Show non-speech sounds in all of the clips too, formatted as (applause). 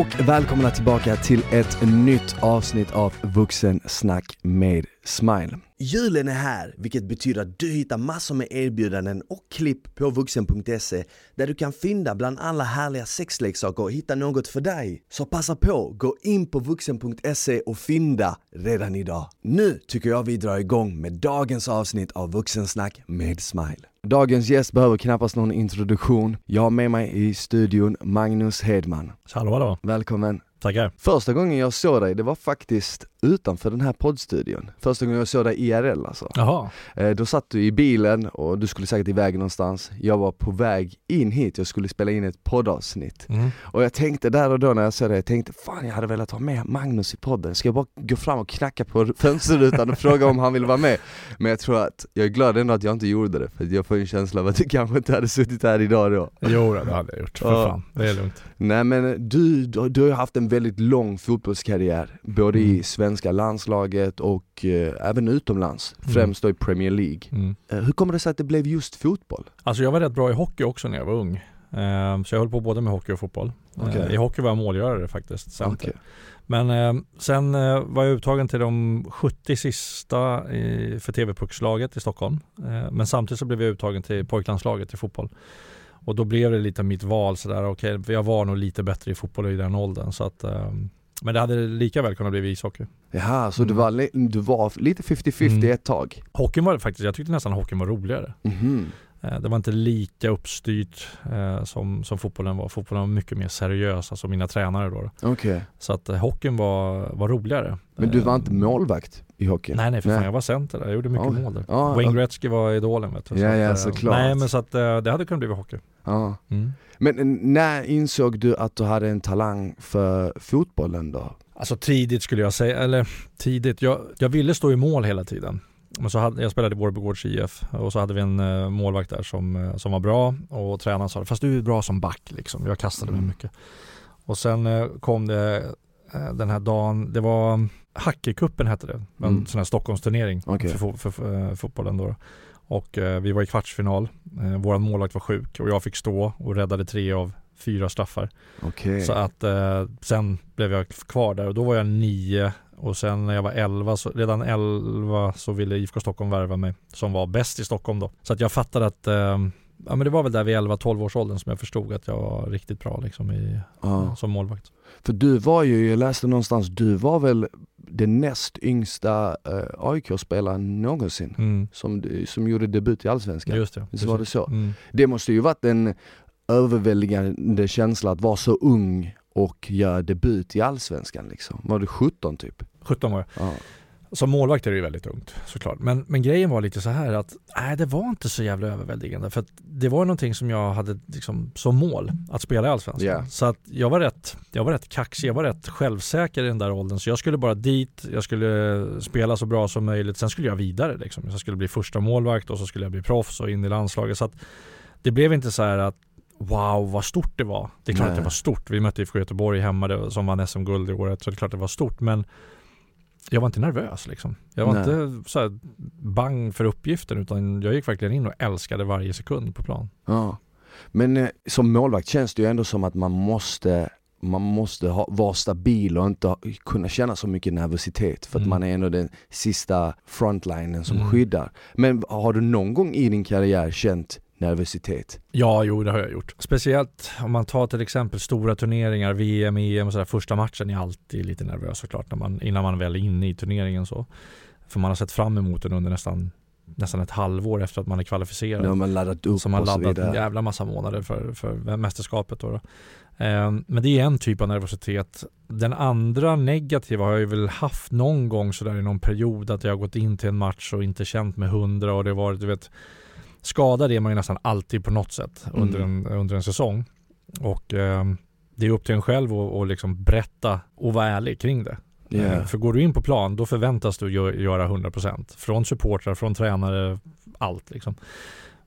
Och välkomna tillbaka till ett nytt avsnitt av Vuxensnack med Smile. Julen är här, vilket betyder att du hittar massor med erbjudanden och klipp på vuxen.se där du kan fynda bland alla härliga sexleksaker och hitta något för dig. Så passa på, gå in på vuxen.se och fynda redan idag. Nu tycker jag vi drar igång med dagens avsnitt av Vuxensnack med Smile. Dagens gäst behöver knappast någon introduktion. Jag har med mig i studion Magnus Hedman. Hallå hallå. Välkommen. Tackar. Första gången jag såg dig, det var faktiskt utanför den här poddstudion. Första gången jag såg dig IRL alltså. Jaha. Eh, Då satt du i bilen och du skulle säkert iväg någonstans. Jag var på väg in hit, jag skulle spela in ett poddavsnitt. Mm. Och jag tänkte där och då när jag såg dig, jag tänkte fan jag hade velat ha med Magnus i podden. Ska jag bara gå fram och knacka på fönsterrutan och fråga om han vill vara med? Men jag tror att, jag är glad ändå att jag inte gjorde det, för jag får en känsla av att du kanske inte hade suttit här idag då. Jo, det hade jag gjort. För Ja. fan. Det är lugnt. Nej men du, du, har ju haft en väldigt lång fotbollskarriär, både i Mm. Svenska landslaget och eh, även utomlands, Mm. främst då i Premier League. Mm. Eh, hur kommer det sig att det blev just fotboll? Alltså jag var rätt bra i hockey också när jag var ung. Eh, Så jag höll på både med hockey och fotboll. Eh, Okej. I hockey var jag målgörare faktiskt. Center. Okej. Men eh, sen eh, var jag uttagen till de 70 sista i, för TV-puckslaget i Stockholm. Eh, Men samtidigt så blev jag uttagen till pojklandslaget i fotboll. Och då blev det lite mitt val sådär, okej, för jag var nog lite bättre i fotboll i den åldern så att eh, Men det hade lika väl kunnat bli ishockey. Jaha, så Mm. du, var, du var lite 50-50 Mm. ett tag? Hockeyn var faktiskt, jag tyckte nästan hockeyn var roligare. Eh, Det var inte lika uppstyrt eh, som, som fotbollen var. Fotbollen var mycket mer seriös, alltså mina tränare då. Okej. Så att eh, hockeyn var, var roligare. Men du var Eh, inte målvakt i hockey? Nej nej för fan, Nej. jag var center där. Jag gjorde mycket Ja. mål där. Ja, Wayne. Gretzky var idolen vet du. Ja, att, ja, eh, såklart. Nej men så att eh, det hade kunnat bli hockey. Ja. Mm. Men eh, när insåg du att du hade en talang för fotbollen då? Alltså tidigt skulle jag säga, eller tidigt. Jag, jag ville stå i mål hela tiden. Men så hade, jag spelade i Vårbygårds IF och så hade vi en eh, målvakt där som, eh, som var bra och tränaren sa fast du är bra som back liksom. Jag kastade mig Mm. mycket. Och sen eh, kom det eh, den här dagen, det var Hackecupen hette det, en Mm. sån här Stockholmsturnering Okej. för, för, för eh, fotbollen då. Och eh, vi var i kvartsfinal, eh, vår målvakt var sjuk och jag fick stå och räddade tre av fyra straffar. Okej. Så att eh, sen blev jag kvar där och då var jag nio och sen när jag var 11, så, redan 11 så ville IFK Stockholm värva mig som var bäst i Stockholm då. Så att jag fattade att eh, Ja men det var väl där vid 11-12 års åldern som jag förstod att jag var riktigt bra liksom i, Ja. som målvakt. För du var ju, jag läste någonstans, du var väl den näst yngsta eh, AIK-spelaren någonsin Mm. som, som gjorde debut i Allsvenskan. Just det. Visst var det så? Mm. Det måste ju varit en överväldigande känsla att vara så ung och göra debut i Allsvenskan liksom. Var du 17 typ? 17 var jag. Ja. Som målvakt är det ju väldigt ungt såklart. Men, men grejen var lite så här att nej, det var inte så jävla överväldigande. För det var någonting som jag hade liksom som mål, att spela i Allsvenskan. Ja. Så att jag var, rätt, jag var rätt kaxig, jag var rätt självsäker i den där åldern. Så jag skulle bara dit, jag skulle spela så bra som möjligt. Sen skulle jag vidare liksom. Jag skulle bli första målvakt och så skulle jag bli proffs och in i landslaget. Så att det blev inte så här att Wow vad stort det var. Det är klart Nej. att det var stort. Vi mötte IFK Göteborg hemma som vann SM-guld det året. Så det är klart att det var stort. Men jag var inte nervös liksom. Jag var Nej. inte så bang för uppgiften utan jag gick verkligen in och älskade varje sekund på plan. Ja. Men eh, som målvakt känns det ju ändå som att man måste man måste ha, vara stabil och inte ha, kunna känna så mycket nervositet för att Mm. man är ändå den sista frontlinen som Mm. skyddar. Men har du någon gång i din karriär känt nervositet? Ja, jo det har jag gjort. Speciellt om man tar till exempel stora turneringar, VM, EM och sådär. Första matchen är alltid lite nervös såklart när man, innan man väl är inne i turneringen så. För man har sett fram emot den under nästan, nästan ett halvår efter att man är kvalificerad. Nu har man laddat upp som har och så laddat en vidare. jävla massa månader för, för mästerskapet. Då då. Ehm, Men det är en typ av nervositet. Den andra negativa har jag väl haft någon gång sådär i någon period att jag har gått in till en match och inte känt mig hundra och det har varit, du vet, skadad är man ju nästan alltid på något sätt under, Mm. en, under en säsong. Och ehm, det är upp till en själv att att liksom berätta och vara ärlig kring det. Yeah. Eh, För går du in på plan då förväntas du gö- göra 100% från supportrar, från tränare, allt liksom.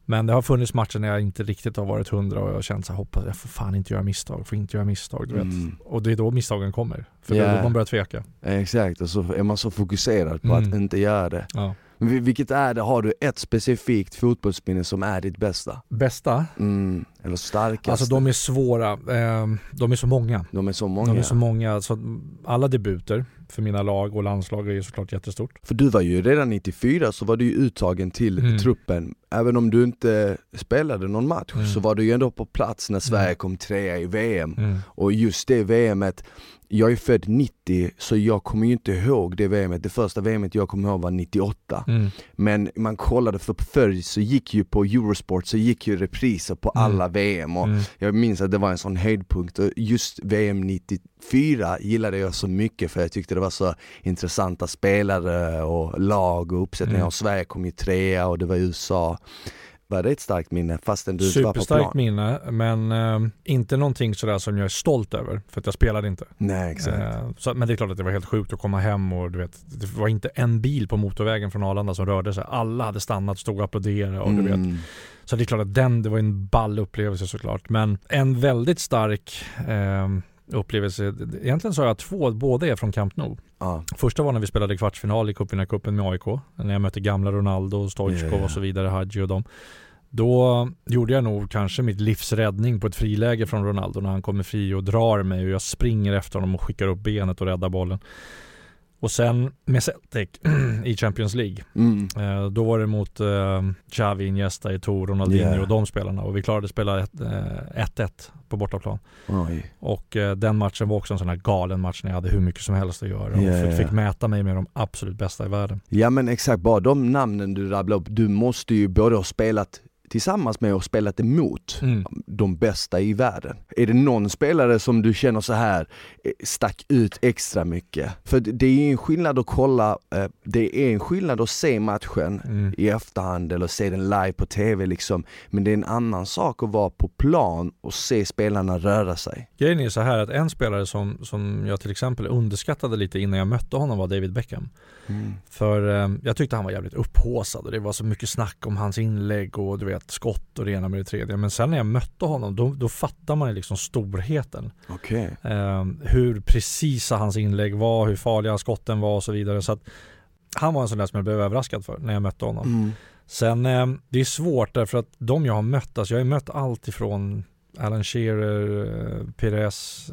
Men det har funnits matcher när jag inte riktigt har varit hundra och jag har känt så här, hoppas jag får fan inte göra misstag, får inte göra misstag, du vet. Mm. Och det är då misstagen kommer. För Ja. då man börjar tveka. Exakt, och så är man så fokuserad på Mm. att inte göra det. Ja. Vilket är det, har du ett specifikt fotbollsminne som är ditt bästa? Bästa? Mm. Eller starkaste? Alltså de är svåra, eh, de är så många. De är så många. De är så många, så alla debuter för mina lag och landslag är ju såklart jättestort. För du var ju redan 94 så var du ju uttagen till mm. truppen, även om du inte spelade någon match mm. så var du ju ändå på plats när Sverige mm. kom trea i VM. Mm. Och just det VMet, jag är född 90 så jag kommer ju inte ihåg det VMet, det första VMet jag kommer ihåg var 98. Mm. Men man kollade, för förr så gick ju på Eurosport så gick ju repriser på mm. alla VM och mm. jag minns att det var en sån höjdpunkt och just VM 94 gillade jag så mycket för jag tyckte det var så intressanta spelare och lag och uppsättningar mm. och Sverige kom ju trea och det var USA det ett starkt minne fastän du inte var på plan? minne, men eh, inte någonting sådär som jag är stolt över för att jag spelade inte. Nej, exakt. Eh, så, men det är klart att det var helt sjukt att komma hem och du vet, det var inte en bil på motorvägen från Arlanda som rörde sig. Alla hade stannat, stod och applåderade och mm. du vet. Mm. Så det är klart att den, det var en ball upplevelse såklart. Men en väldigt stark eh, upplevelse. Egentligen så har jag två, båda är från Camp Nou. Ah. Första var när vi spelade kvartsfinal i cupvinnarcupen med AIK. När jag mötte gamla Ronaldo, Stoichkov yeah. och så vidare, Hadji och dem. Då gjorde jag nog kanske mitt livs räddning på ett friläge från Ronaldo när han kommer fri och drar mig och jag springer efter honom och skickar upp benet och räddar bollen. Och sen med Celtic (clears throat) i Champions League. Mm. Eh, då var det mot eh, Xavi, Iniesta, Eto'o, Ronaldinho yeah. och de spelarna. Och vi klarade att spela 1-1 eh, på bortaplan. Oj. Och eh, den matchen var också en sån här galen match när jag hade hur mycket som helst att göra. Yeah, och fick, fick mäta mig med de absolut bästa i världen. Ja men exakt, bara de namnen du rabblade upp. Du måste ju både ha spelat tillsammans med och spelat emot mm. de bästa i världen. Är det någon spelare som du känner så här eh, stack ut extra mycket? För det är en skillnad att kolla, eh, det är en skillnad att se matchen mm. i efterhand eller se den live på TV liksom. Men det är en annan sak att vara på plan och se spelarna röra sig. Grejen är så här att en spelare som, som jag till exempel underskattade lite innan jag mötte honom var David Beckham. Mm. För eh, jag tyckte han var jävligt upphåsad och det var så mycket snack om hans inlägg och du vet skott och det ena med det tredje. Men sen när jag mötte honom då, då fattar man liksom storheten. Okay. Eh, hur precisa hans inlägg var, hur farliga skotten var och så vidare. Så att han var en sån där som jag blev överraskad för när jag mötte honom. Mm. Sen eh, det är svårt därför att de jag har mött, alltså jag har mött allt ifrån Alan Shearer, eh, Pires,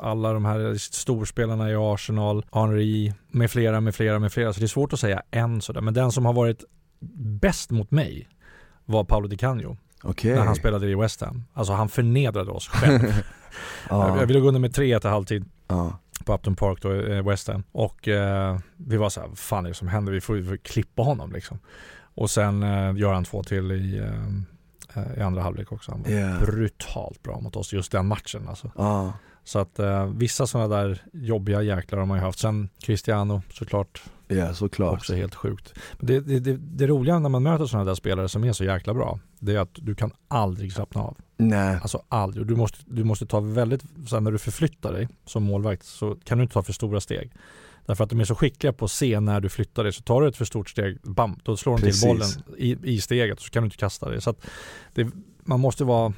alla de här storspelarna i Arsenal, Henri, med flera, med flera, med flera. Så det är svårt att säga en sådär. Men den som har varit bäst mot mig var Paolo Di Canio. Okay. När han spelade i West Ham. Alltså han förnedrade oss själv. (laughs) ah. Ville gå under med tre till halvtid. Ah. På Upton Park då, i West Ham. Och eh, vi var så här, vad fan är det som händer? Vi får, vi får klippa honom liksom. Och sen eh, gör han två till i eh, Eh, i andra halvlek också. Han var yeah. brutalt bra mot oss just den matchen alltså. Ah. Så att eh, vissa sådana där jobbiga jäklar har man ju haft. Sen Cristiano såklart. Ja såklart. Också helt sjukt. Det, det, det, det roliga när man möter sådana där spelare som är så jäkla bra. Det är att du kan aldrig slappna av. Nej. Alltså aldrig. Du måste, du måste ta väldigt, så när du förflyttar dig som målvakt så kan du inte ta för stora steg. Därför att de är så skickliga på att se när du flyttar dig. Så tar du ett för stort steg, bam, då slår de Precis. till bollen i, i steget och så kan du inte kasta det. Så det, man måste vara,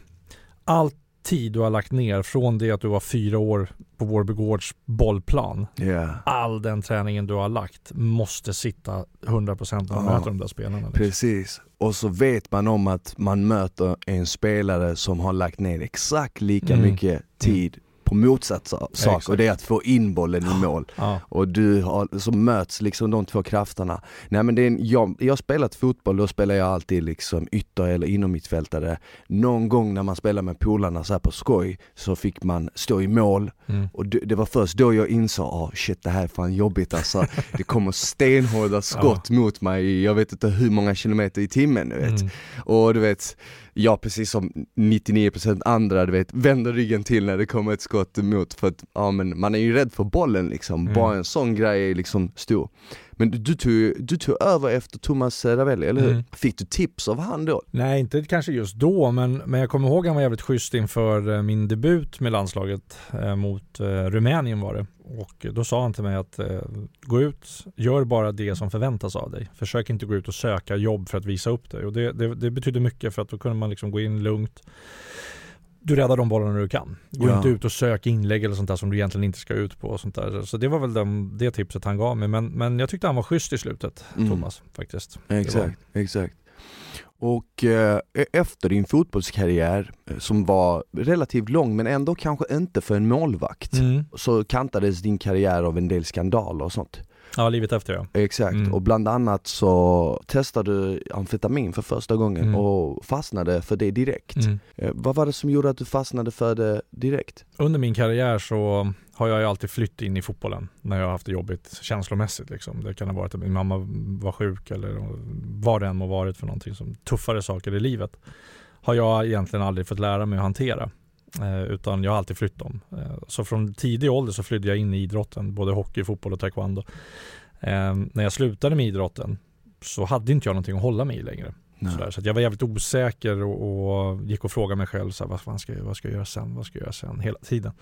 all tid du har lagt ner från det att du var fyra år på Vårbygårds bollplan. Yeah. All den träningen du har lagt måste sitta 100% när man ja, möter de där spelarna. Liksom. Precis. Och så vet man om att man möter en spelare som har lagt ner exakt lika mm. mycket tid på motsatt sak Exakt. och det är att få in bollen i mål. Ja. Och du har, så möts liksom de två krafterna. Nej men det är en, jag, jag har spelat fotboll, då spelar jag alltid liksom ytter eller inom mittfältare. Någon gång när man spelar med polarna så på skoj så fick man stå i mål mm. och det, det, var först då jag insåg, oh, shit det här är fan jobbigt alltså. (laughs) Det kommer stenhårda skott ja. mot mig, jag vet inte hur många kilometer i timmen du vet. Mm. Och du vet, jag precis som 99% andra du vet, vänder ryggen till när det kommer ett skott emot för att, ja men man är ju rädd för bollen liksom, mm. bara en sån grej är liksom stor. Men du, du, tog, du tog över efter Thomas Ravelli, eller hur? Mm. Fick du tips av han då? Nej, inte kanske just då, men, men jag kommer ihåg att han var jävligt schysst inför eh, min debut med landslaget eh, mot eh, Rumänien var det. Och då sa han till mig att eh, gå ut, gör bara det som förväntas av dig. Försök inte gå ut och söka jobb för att visa upp dig. Och det, det, det betyder mycket för att då kunde man liksom gå in lugnt. Du räddar de bollarna du kan. Gå ja. inte ut och sök inlägg eller sånt där som du egentligen inte ska ut på. Och sånt där. Så det var väl den, det tipset han gav mig. Men, men jag tyckte han var schysst i slutet, mm. Thomas, faktiskt. Exakt, exakt. Och eh, efter din fotbollskarriär, eh, som var relativt lång men ändå kanske inte för en målvakt, Mm. så kantades din karriär av en del skandaler och sånt. Ja, livet efter ja. Exakt, Mm. och bland annat så testade du amfetamin för första gången Mm. och fastnade för det direkt. Mm. Eh, vad var det som gjorde att du fastnade för det direkt? Under min karriär så har jag ju alltid flytt in i fotbollen när jag har haft det jobbigt känslomässigt. Liksom. Det kan ha varit att min mamma var sjuk eller vad det än må varit för någonting som tuffare saker i livet. Har jag egentligen aldrig fått lära mig att hantera. Eh, utan jag har alltid flytt dem. Eh, så från tidig ålder så flydde jag in i idrotten, både hockey, fotboll och taekwondo. Eh, när jag slutade med idrotten så hade inte jag någonting att hålla mig i längre. Sådär. Så jag var jävligt osäker och, och gick och frågade mig själv så här, vad, fan ska jag, vad ska jag göra sen, vad ska jag göra sen, hela tiden.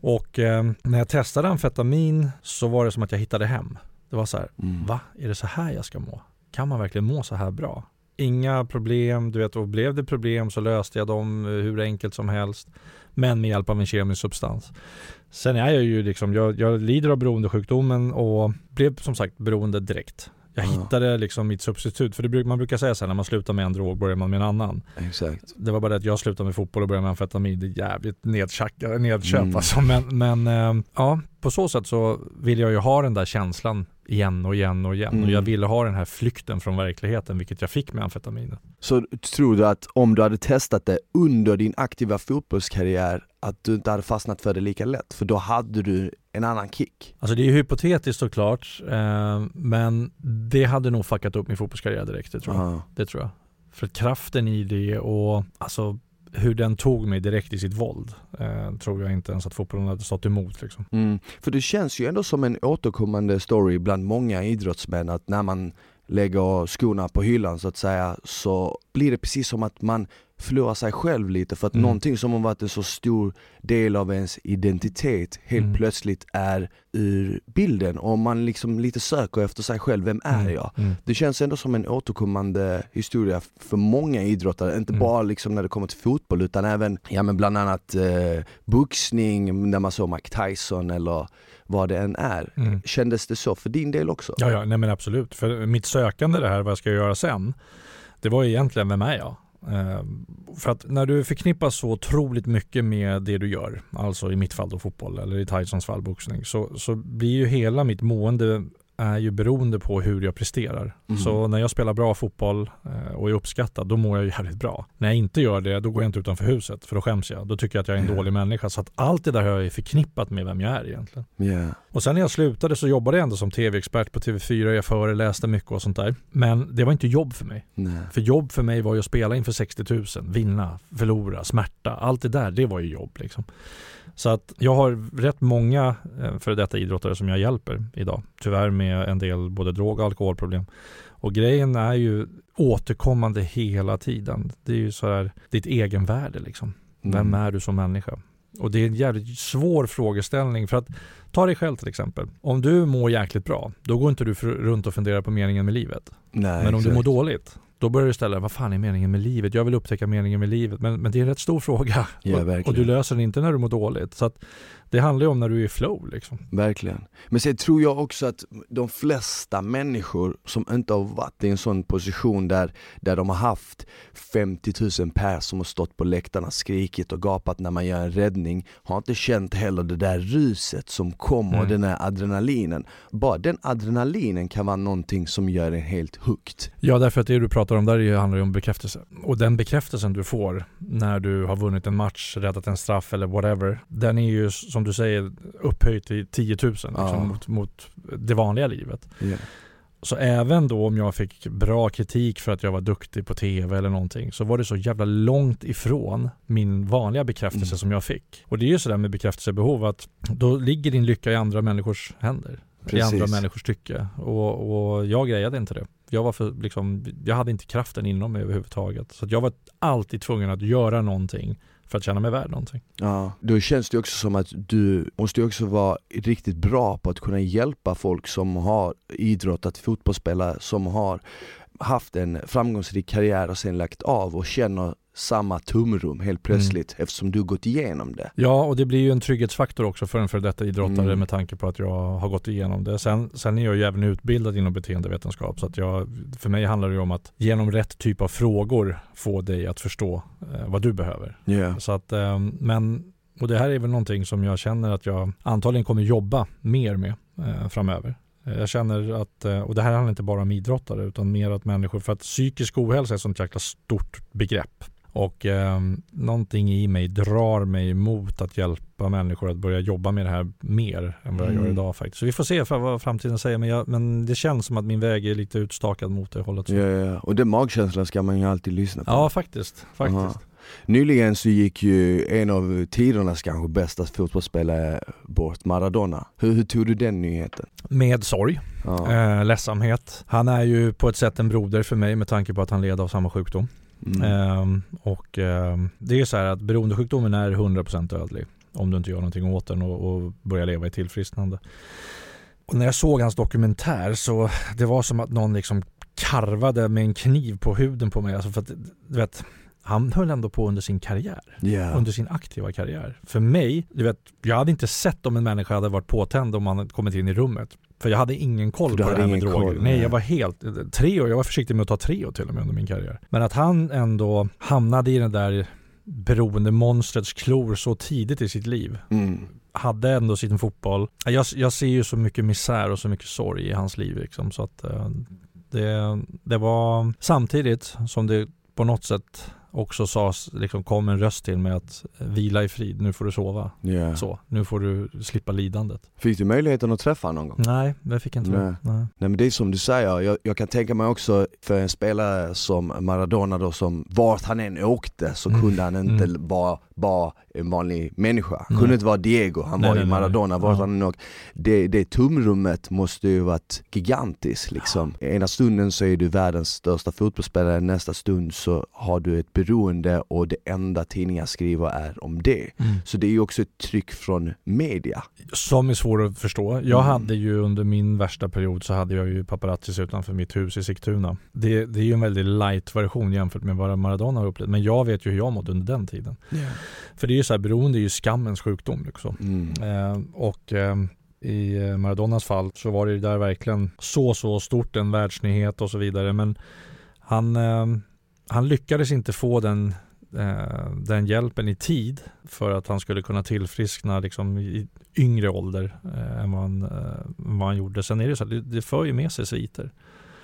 Och eh, när jag testade amfetamin så var det som att jag hittade hem. Det var så här, Mm. va, är det så här jag ska må? Kan man verkligen må så här bra? Inga problem, du vet, och blev det problem så löste jag dem eh, hur enkelt som helst. Men med hjälp av en kemisk substans. Sen är jag ju liksom, jag, jag lider av beroendesjukdomen och blev som sagt beroende direkt. Jag Ja. hittade liksom mitt substitut, för det man brukar säga så här när man slutar med en drog börjar man med en annan. Exakt. Det var bara det att jag slutade med fotboll och började med amfetamin. Det är jävligt nedköp Mm. alltså. Men, men eh, ja, på så sätt så vill jag ju ha den där känslan igen och igen och igen. Mm. Och jag ville ha den här flykten från verkligheten, vilket jag fick med amfetaminet. Så tror du att om du hade testat det under din aktiva fotbollskarriär, att du inte hade fastnat för det lika lätt? För då hade du en annan kick. Alltså det är ju hypotetiskt såklart, eh, men det hade nog fuckat upp min fotbollskarriär direkt, det tror jag. Ja. Det tror jag. För kraften i det och alltså hur den tog mig direkt i sitt våld eh, tror jag inte ens att fotbollen hade stått emot. Liksom. Mm. För det känns ju ändå som en återkommande story bland många idrottsmän att när man lägger skorna på hyllan så att säga så blir det precis som att man förlorar sig själv lite för att Mm. någonting som har varit en så stor del av ens identitet helt Mm. plötsligt är ur bilden och man liksom lite söker efter sig själv, vem är Mm. jag? Mm. Det känns ändå som en återkommande historia för många idrottare, inte Mm. bara liksom när det kommer till fotboll utan även, ja men bland annat eh, boxning, när man såg Mike Tyson eller vad det än är. Mm. Kändes det så för din del också? Ja, ja, nej men absolut. För mitt sökande det här, vad jag ska göra sen, det var egentligen, vem är jag? Eh, för att när du förknippar så otroligt mycket med det du gör, alltså i mitt fall då fotboll eller i Tysons fall boxning, så, så blir ju hela mitt mående är ju beroende på hur jag presterar. Mm. Så när jag spelar bra fotboll eh, och är uppskattad, då mår jag jävligt bra. När jag inte gör det, då går jag inte utanför huset, för då skäms jag. Då tycker jag att jag är en Ja. dålig människa. Så att allt det där har jag förknippat med vem jag är egentligen. Ja. Och sen när jag slutade så jobbade jag ändå som tv-expert på TV4, jag föreläste mycket och sånt där. Men det var inte jobb för mig. Nej. För jobb för mig var ju att spela inför 60 000, vinna, förlora, smärta. Allt det där, det var ju jobb liksom. Så att jag har rätt många eh, före detta idrottare som jag hjälper idag. Tyvärr med en del både drog och alkoholproblem. Och grejen är ju återkommande hela tiden. Det är ju så här, ditt egenvärde liksom. Vem Mm. är du som människa? Och det är en jävligt svår frågeställning för att ta dig själv till exempel. Om du mår jäkligt bra, då går inte du för, runt och funderar på meningen med livet. Nej, Men om du exakt. mår dåligt, då börjar du ställa vad fan är meningen med livet? Jag vill upptäcka meningen med livet. Men, men det är en rätt stor (laughs) fråga. Ja, och, och du löser den inte när du mår dåligt. Så att det handlar ju om när du är i flow liksom. Verkligen. Men sen tror jag också att de flesta människor som inte har varit i en sån position där, där de har haft 50 000 pers som har stått på läktarna, skrikit och gapat när man gör en räddning, har inte känt heller det där ruset som kommer, Mm. den här adrenalinen. Bara den adrenalinen kan vara någonting som gör en helt hooked. Ja, därför att det du pratar om där handlar ju om bekräftelse. Och den bekräftelsen du får när du har vunnit en match, räddat en straff eller whatever, den är ju som du säger upphöjt till 10 000 liksom, Ja. mot, mot det vanliga livet. Ja. Så även då om jag fick bra kritik för att jag var duktig på tv eller någonting så var det så jävla långt ifrån min vanliga bekräftelse Mm. som jag fick. Och det är ju sådär med bekräftelsebehov att då ligger din lycka i andra människors händer. I Precis. andra människors tycke. Och, och jag grejade inte det. Jag var för, liksom, jag hade inte kraften inom mig överhuvudtaget. Så jag var alltid tvungen att göra någonting för att känna mig värd någonting. Ja, då känns det också som att du måste ju också vara riktigt bra på att kunna hjälpa folk som har idrottat, fotbollsspelare som har haft en framgångsrik karriär och sen lagt av och känner samma tumrum helt plötsligt mm. eftersom du gått igenom det. Ja, och det blir ju en trygghetsfaktor också för en för detta idrottare mm. med tanke på att jag har gått igenom det. Sen, sen är jag ju även utbildad inom beteendevetenskap så att jag, för mig handlar det ju om att genom rätt typ av frågor få dig att förstå eh, vad du behöver. Yeah. Så att, eh, men och det här är väl någonting som jag känner att jag antagligen kommer jobba mer med eh, framöver. Eh, jag känner att, eh, och det här handlar inte bara om idrottare utan mer att människor, för att psykisk ohälsa är ett sånt jäkla stort begrepp. Och eh, någonting i mig drar mig mot att hjälpa människor att börja jobba med det här mer än vad jag mm. gör idag faktiskt. Så vi får se för vad framtiden säger men, jag, men det känns som att min väg är lite utstakad mot det hållet. Ja, ja, och den magkänslan ska man ju alltid lyssna på. Ja, faktiskt. faktiskt. Aha. Nyligen så gick ju en av tidernas kanske bästa fotbollsspelare bort, Maradona. Hur, hur tog du den nyheten? Med sorg, ja. eh, ledsamhet. Han är ju på ett sätt en broder för mig med tanke på att han led av samma sjukdom. Mm. Eh, och eh, det är så här att beroendesjukdomen är 100% dödlig om du inte gör någonting åt den och, och börjar leva i tillfrisknande. Och när jag såg hans dokumentär så det var som att någon liksom karvade med en kniv på huden på mig. Alltså för att, du vet, han höll ändå på under sin karriär. Yeah. Under sin aktiva karriär. För mig, du vet, jag hade inte sett om en människa hade varit påtänd om han kommit in i rummet. För jag hade ingen koll på det här med droger. Koll, nej, jag var helt, Treo, jag var försiktig med att ta Treo till och med under min karriär. Men att han ändå hamnade i den där beroende monstrets klor så tidigt i sitt liv. Mm. Hade ändå sin fotboll. Jag, jag ser ju så mycket misär och så mycket sorg i hans liv liksom, så att uh, det, det var samtidigt som det på något sätt också sades, liksom kom en röst till mig att vila i frid, nu får du sova. Yeah. Så, nu får du slippa lidandet. Fick du möjligheten att träffa honom någon gång? Nej, det fick jag inte. Nej. Nej. Nej men det är som du säger, jag, jag, kan tänka mig också för en spelare som Maradona då som vart han än åkte så mm. kunde han inte mm. bara, bara en vanlig människa. Nej. Kunde inte vara Diego, han nej, var ju Maradona vart ja. han än åkte. Det, det tumrummet måste ju varit gigantiskt liksom. Ja. Ena stunden så är du världens största fotbollsspelare, nästa stund så har du ett beroende och det enda tidningar skriver är om det. Mm. Så det är ju också ett tryck från media. Som är svårt att förstå. Jag mm. hade ju under min värsta period så hade jag ju paparazzis utanför mitt hus i Sigtuna. Det, det är ju en väldigt light version jämfört med vad Maradona har upplevt. Men jag vet ju hur jag mådde under den tiden. Yeah. För det är ju så här, beroende är ju skammens sjukdom. Liksom. Mm. Eh, och eh, i Maradonas fall så var det ju där verkligen så, så stort en världsnyhet och så vidare. Men han, eh, han lyckades inte få den, eh, den hjälpen i tid för att han skulle kunna tillfriskna liksom, i yngre ålder eh, än, vad han, eh, vad han gjorde. Sen är det så att det, det för ju med sig sviter.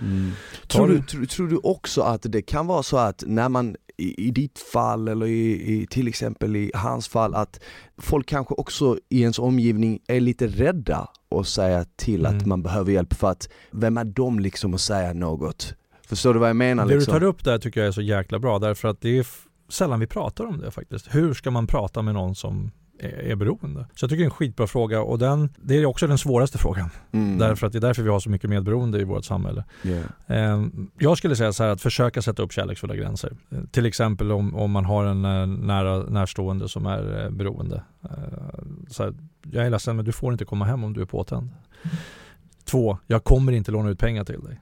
Mm. Tror, du, tror, tror, du också att det kan vara så att när man i, i ditt fall eller i, i, till exempel i hans fall att folk kanske också i ens omgivning är lite rädda att säga till mm. att man behöver hjälp för att vem är de liksom att säga något? Förstår du vad jag menar? Det liksom? du tar upp där tycker jag är så jäkla bra därför att det är sällan vi pratar om det faktiskt. Hur ska man prata med någon som är beroende? Så jag tycker det är en skitbra fråga och den, det är också den svåraste frågan. Mm. Därför att det är därför vi har så mycket medberoende i vårt samhälle. Yeah. Jag skulle säga så här att försöka sätta upp kärleksfulla gränser. Eh, till exempel om, om man har en eh, nära närstående som är eh, beroende. Så här, jag är ledsen men du får inte komma hem om du är påtänd. Två, jag kommer inte låna ut pengar till dig.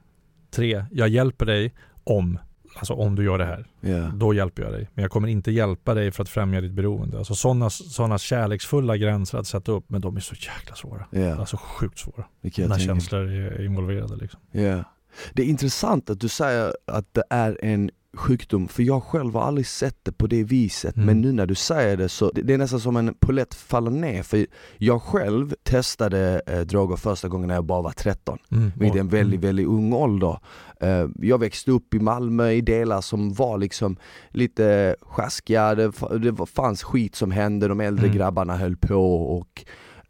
Tre, jag hjälper dig om Alltså om du gör det här, yeah. då hjälper jag dig. Men jag kommer inte hjälpa dig för att främja ditt beroende. Alltså sådana såna kärleksfulla gränser att sätta upp, men de är så jäkla svåra. Yeah. Alltså sjukt svåra. När känslor är involverade liksom. Yeah. Det är intressant att du säger att det är en sjukdom, för jag själv har aldrig sett det på det viset. Mm. Men nu när du säger det så, det, är nästan som en polett faller ner. För jag själv testade eh, droger första gången när jag bara var 13. Mm. En väldigt, mm. väldigt ung ålder. Eh, jag växte upp i Malmö i delar som var liksom lite sjaskiga, det, det fanns skit som hände, de äldre mm. grabbarna höll på och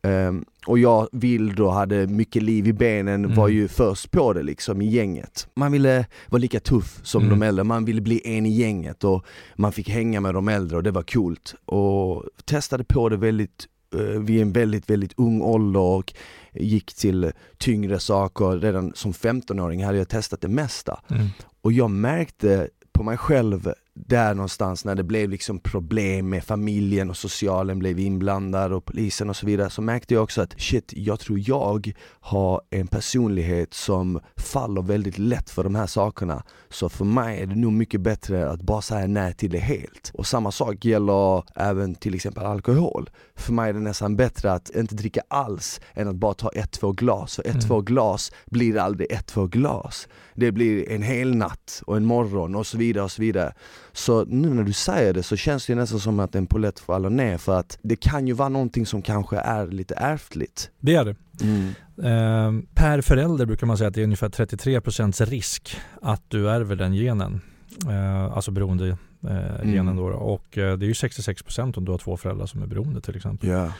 Um, och jag, Vild och hade mycket liv i benen, mm. var ju först på det liksom i gänget. Man ville vara lika tuff som mm. de äldre, man ville bli en i gänget och man fick hänga med de äldre och det var coolt. Och testade på det väldigt uh, vid en väldigt, väldigt ung ålder och gick till tyngre saker. Redan som 15-åring hade jag testat det mesta. Mm. Och jag märkte på mig själv där någonstans när det blev liksom problem med familjen och socialen blev inblandad och polisen och så vidare så märkte jag också att shit, jag tror jag har en personlighet som faller väldigt lätt för de här sakerna. Så för mig är det nog mycket bättre att bara säga nej till det helt. Och samma sak gäller även till exempel alkohol. För mig är det nästan bättre att inte dricka alls än att bara ta ett, två glas. För ett, mm. två glas blir aldrig ett, två glas. Det blir en hel natt och en morgon och så vidare och så vidare. Så nu när du säger det så känns det nästan som att en polett faller ner för att det kan ju vara någonting som kanske är lite ärftligt. Det är det. Mm. Eh, per förälder brukar man säga att det är ungefär 33% risk att du ärver den genen. Eh, alltså beroende eh, mm. genen då. Och eh, det är ju 66% om du har två föräldrar som är beroende till exempel. Yeah.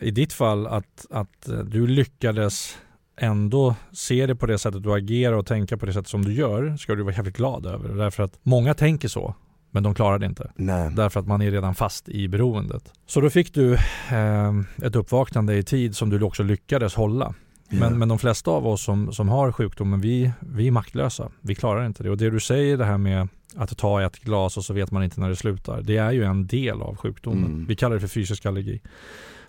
I ditt fall att, att du lyckades ändå se det på det sättet du agerar och tänka på det sättet som du gör ska du vara jävligt glad över. Därför att många tänker så men de klarar det inte. Nej. Därför att man är redan fast i beroendet. Så då fick du eh, ett uppvaknande i tid som du också lyckades hålla. Yeah. Men, men de flesta av oss som, som har sjukdomen, vi, vi är maktlösa. Vi klarar inte det. Och det du säger det här med att ta ett glas och så vet man inte när det slutar. Det är ju en del av sjukdomen. Mm. Vi kallar det för fysisk allergi.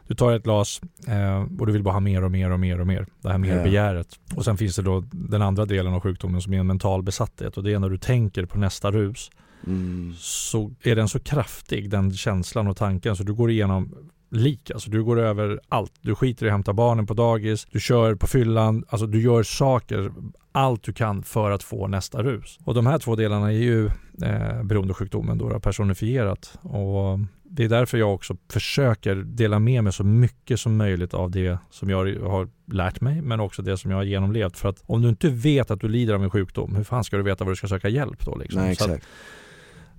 Du tar ett glas eh, och du vill bara ha mer och mer och mer och mer. Det här mer yeah. begäret. Och sen finns det då den andra delen av sjukdomen som är en mental besatthet och det är när du tänker på nästa rus. Mm. Så är den så kraftig den känslan och tanken så du går igenom lik. Alltså du går över allt. Du skiter i att hämta barnen på dagis, du kör på fyllan, alltså du gör saker, allt du kan för att få nästa rus. Och de här två delarna är ju eh, beroendesjukdomen då, personifierat. Och det är därför jag också försöker dela med mig så mycket som möjligt av det som jag har lärt mig, men också det som jag har genomlevt. För att om du inte vet att du lider av en sjukdom, hur fan ska du veta var du ska söka hjälp då? Liksom? Nej, exakt.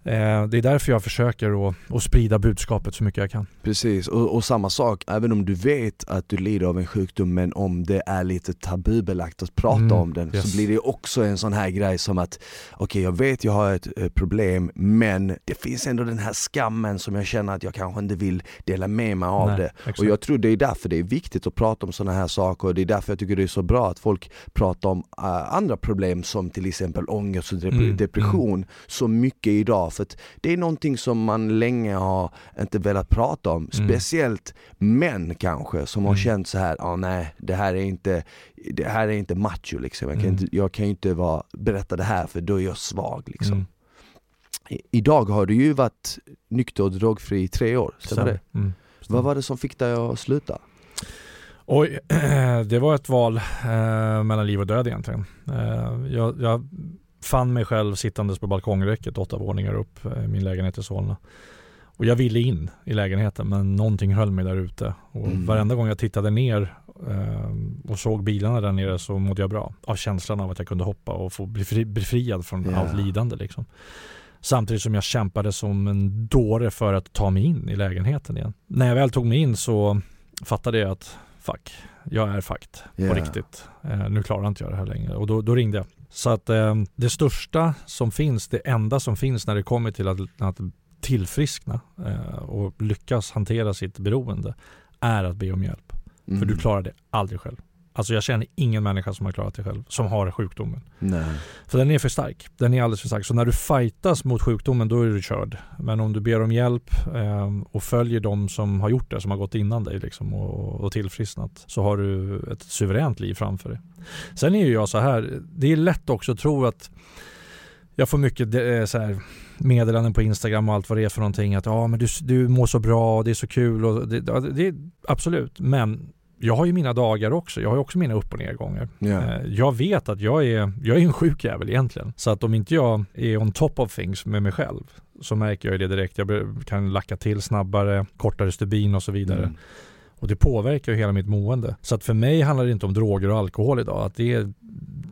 Eh, det är därför jag försöker att, att sprida budskapet så mycket jag kan. Precis, och, och, samma sak, även om du vet att du lider av en sjukdom men om det är lite tabubelagt att prata mm, om den yes. så blir det också en sån här grej som att okej okay, jag vet jag har ett eh, problem men det finns ändå den här skammen som jag känner att jag kanske inte vill dela med mig av Nej, det. Exakt. Och jag tror det är därför det är viktigt att prata om såna här saker och det är därför jag tycker det är så bra att folk pratar om uh, andra problem som till exempel ångest och mm, depression mm. så mycket idag för det är någonting som man länge har inte velat prata om. Mm. Speciellt män kanske som har mm. känt så här, ah, nej det här är inte, det här är inte macho liksom. Jag kan, mm. inte, jag kan inte vara, berätta det här för då är jag svag liksom. Mm. I, idag har du ju varit nykter och drogfri i tre år, stämmer det? Mm. Vad var det som fick dig att sluta? Oj, (clears throat) det var ett val eh, mellan liv och död egentligen. Eh, jag, jag fann mig själv sittandes på balkongräcket åtta våningar upp i min lägenhet i Solna. Och jag ville in i lägenheten men någonting höll mig där ute. Och mm. varenda gång jag tittade ner eh, och såg bilarna där nere så mådde jag bra. Av känslan av att jag kunde hoppa och få bli fri, befriad från yeah. allt lidande liksom. Samtidigt som jag kämpade som en dåre för att ta mig in i lägenheten igen. När jag väl tog mig in så fattade jag att fuck, jag är fakt yeah. på riktigt. Eh, nu klarar inte jag det här längre. Och då, då ringde jag så att eh, det största som finns, det enda som finns när det kommer till att, att tillfriskna eh, och lyckas hantera sitt beroende är att be om hjälp. Mm. För du klarar det aldrig själv. Alltså jag känner ingen människa som har klarat det själv, som har sjukdomen. Nej. För den är för stark. Den är alldeles för stark. Så när du fightas mot sjukdomen, då är du körd. Men om du ber om hjälp eh, och följer de som har gjort det, som har gått innan dig liksom, och, och tillfrisknat, så har du ett suveränt liv framför dig. Sen är ju jag så här, det är lätt också att tro att jag får mycket eh, så här, meddelanden på Instagram och allt vad det är för någonting. Att ja, men du, du mår så bra och det är så kul. Och det, det, absolut, men jag har ju mina dagar också. Jag har ju också mina upp och nedgångar. Yeah. Jag vet att jag är, jag är en sjuk jävel egentligen. Så att om inte jag är on top of things med mig själv så märker jag det direkt. Jag kan lacka till snabbare, kortare stubin och så vidare. Mm. Och det påverkar ju hela mitt mående. Så att för mig handlar det inte om droger och alkohol idag. Att det är,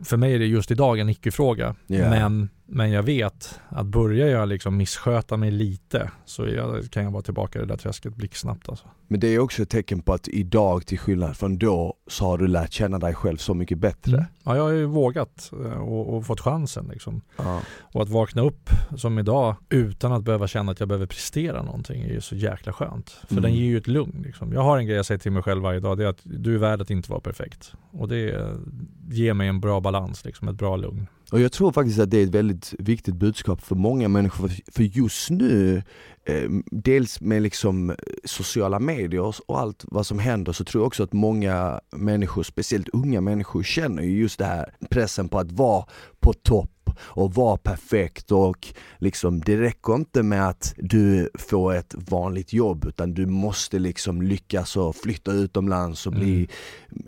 för mig är det just idag en icke-fråga. Yeah. Men men jag vet att börjar jag liksom missköta mig lite så jag, kan jag vara tillbaka i det där träsket blixtsnabbt alltså. Men det är också ett tecken på att idag till skillnad från då så har du lärt känna dig själv så mycket bättre. Mm. Ja, jag har ju vågat eh, och, och fått chansen liksom. Ja. Och att vakna upp som idag utan att behöva känna att jag behöver prestera någonting är ju så jäkla skönt. För mm. den ger ju ett lugn liksom. Jag har en grej jag säger till mig själv varje dag, det är att du är värd att inte vara perfekt. Och det ger mig en bra balans, liksom, ett bra lugn. Och jag tror faktiskt att det är ett väldigt viktigt budskap för många människor, för just nu, eh, dels med liksom sociala medier och allt vad som händer, så tror jag också att många människor, speciellt unga människor, känner just det här pressen på att vara på topp och vara perfekt och liksom det räcker inte med att du får ett vanligt jobb utan du måste liksom lyckas och flytta utomlands och bli, mm.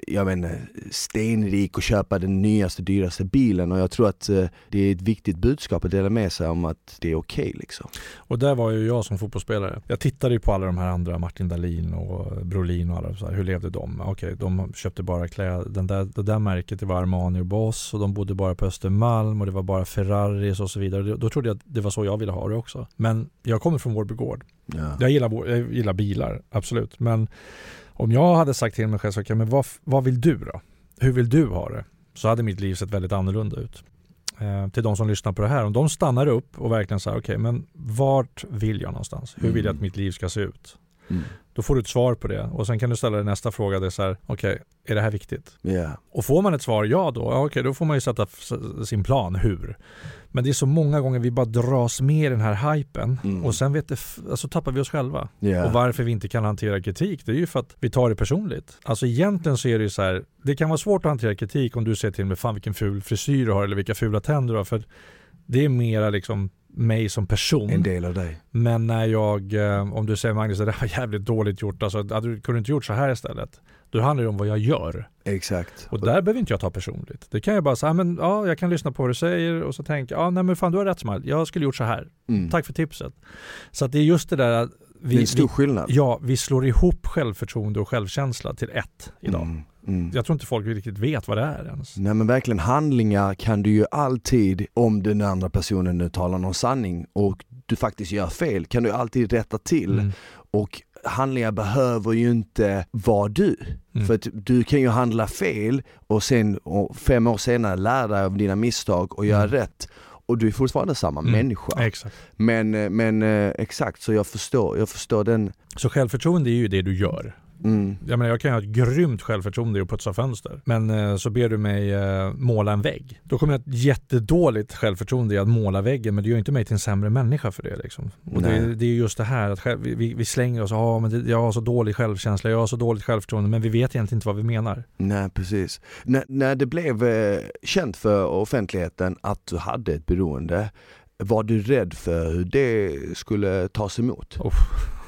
jag inte, stenrik och köpa den nyaste dyraste bilen och jag tror att eh, det är ett viktigt budskap att dela med sig om att det är okej okay, liksom. Och där var ju jag som fotbollsspelare. Jag tittade ju på alla de här andra, Martin Dahlin och Brolin och alla, så här, hur levde de? Okej, okay, de köpte bara kläder, den där, det där märket det var Armani och Boss och de bodde bara på Östermalm och det var bara Ferraris och så vidare. Då trodde jag att det var så jag ville ha det också. Men jag kommer från Vårby Gård. Ja. Jag, gillar, jag gillar bilar, absolut. Men om jag hade sagt till mig själv, okay, men vad, vad vill du då? Hur vill du ha det? Så hade mitt liv sett väldigt annorlunda ut. Eh, till de som lyssnar på det här, om de stannar upp och verkligen säger, okej, okay, men vart vill jag någonstans? Hur vill jag att mm. mitt liv ska se ut? Mm. Då får du ett svar på det och sen kan du ställa dig nästa fråga. Det är så här, okej, okay, är det här viktigt? Yeah. Och får man ett svar ja då, ja, okej okay, då får man ju sätta sin plan hur. Men det är så många gånger vi bara dras med i den här hypen mm. och sen vet det, alltså tappar vi oss själva. Yeah. Och varför vi inte kan hantera kritik, det är ju för att vi tar det personligt. Alltså egentligen så är det ju så här, det kan vara svårt att hantera kritik om du säger till mig, fan vilken ful frisyr du har eller vilka fula tänder du har. För det är mera liksom mig som person. En del av dig. Men när jag, eh, om du säger Magnus, det där var jävligt dåligt gjort, alltså hade du kunde inte gjort så här istället. Då handlar det om vad jag gör. Exakt. Och där behöver inte jag ta personligt. Det kan jag bara säga, men ja, jag kan lyssna på vad du säger och så tänka, ja nej men fan du har rätt Smile, jag skulle gjort så här. Mm. Tack för tipset. Så att det är just det där vi, det är en stor skillnad. ja, vi slår ihop självförtroende och självkänsla till ett idag. Mm. Mm. Jag tror inte folk riktigt vet vad det är ens. Nej men verkligen handlingar kan du ju alltid, om den andra personen nu talar någon sanning och du faktiskt gör fel, kan du alltid rätta till. Mm. Och handlingar behöver ju inte vara du. Mm. För att du kan ju handla fel och sen och fem år senare lära dig av dina misstag och göra mm. rätt och du är fortfarande samma mm. människa. Exakt. Men, eh, men eh, exakt, så jag förstår, jag förstår den. Så självförtroende är ju det du gör. Mm. Jag menar jag kan ha ett grymt självförtroende i att putsa fönster. Men eh, så ber du mig eh, måla en vägg. Då kommer jag ha ett jättedåligt självförtroende i att måla väggen men det gör inte mig till en sämre människa för det. Liksom. Och det, det, är just det här att själv, vi, vi, slänger oss, ah, men det, jag har så dålig självkänsla, jag har så dåligt självförtroende men vi vet egentligen inte vad vi menar. Nej precis. N när det blev eh, känt för offentligheten att du hade ett beroende, var du rädd för hur det skulle tas emot? Oh.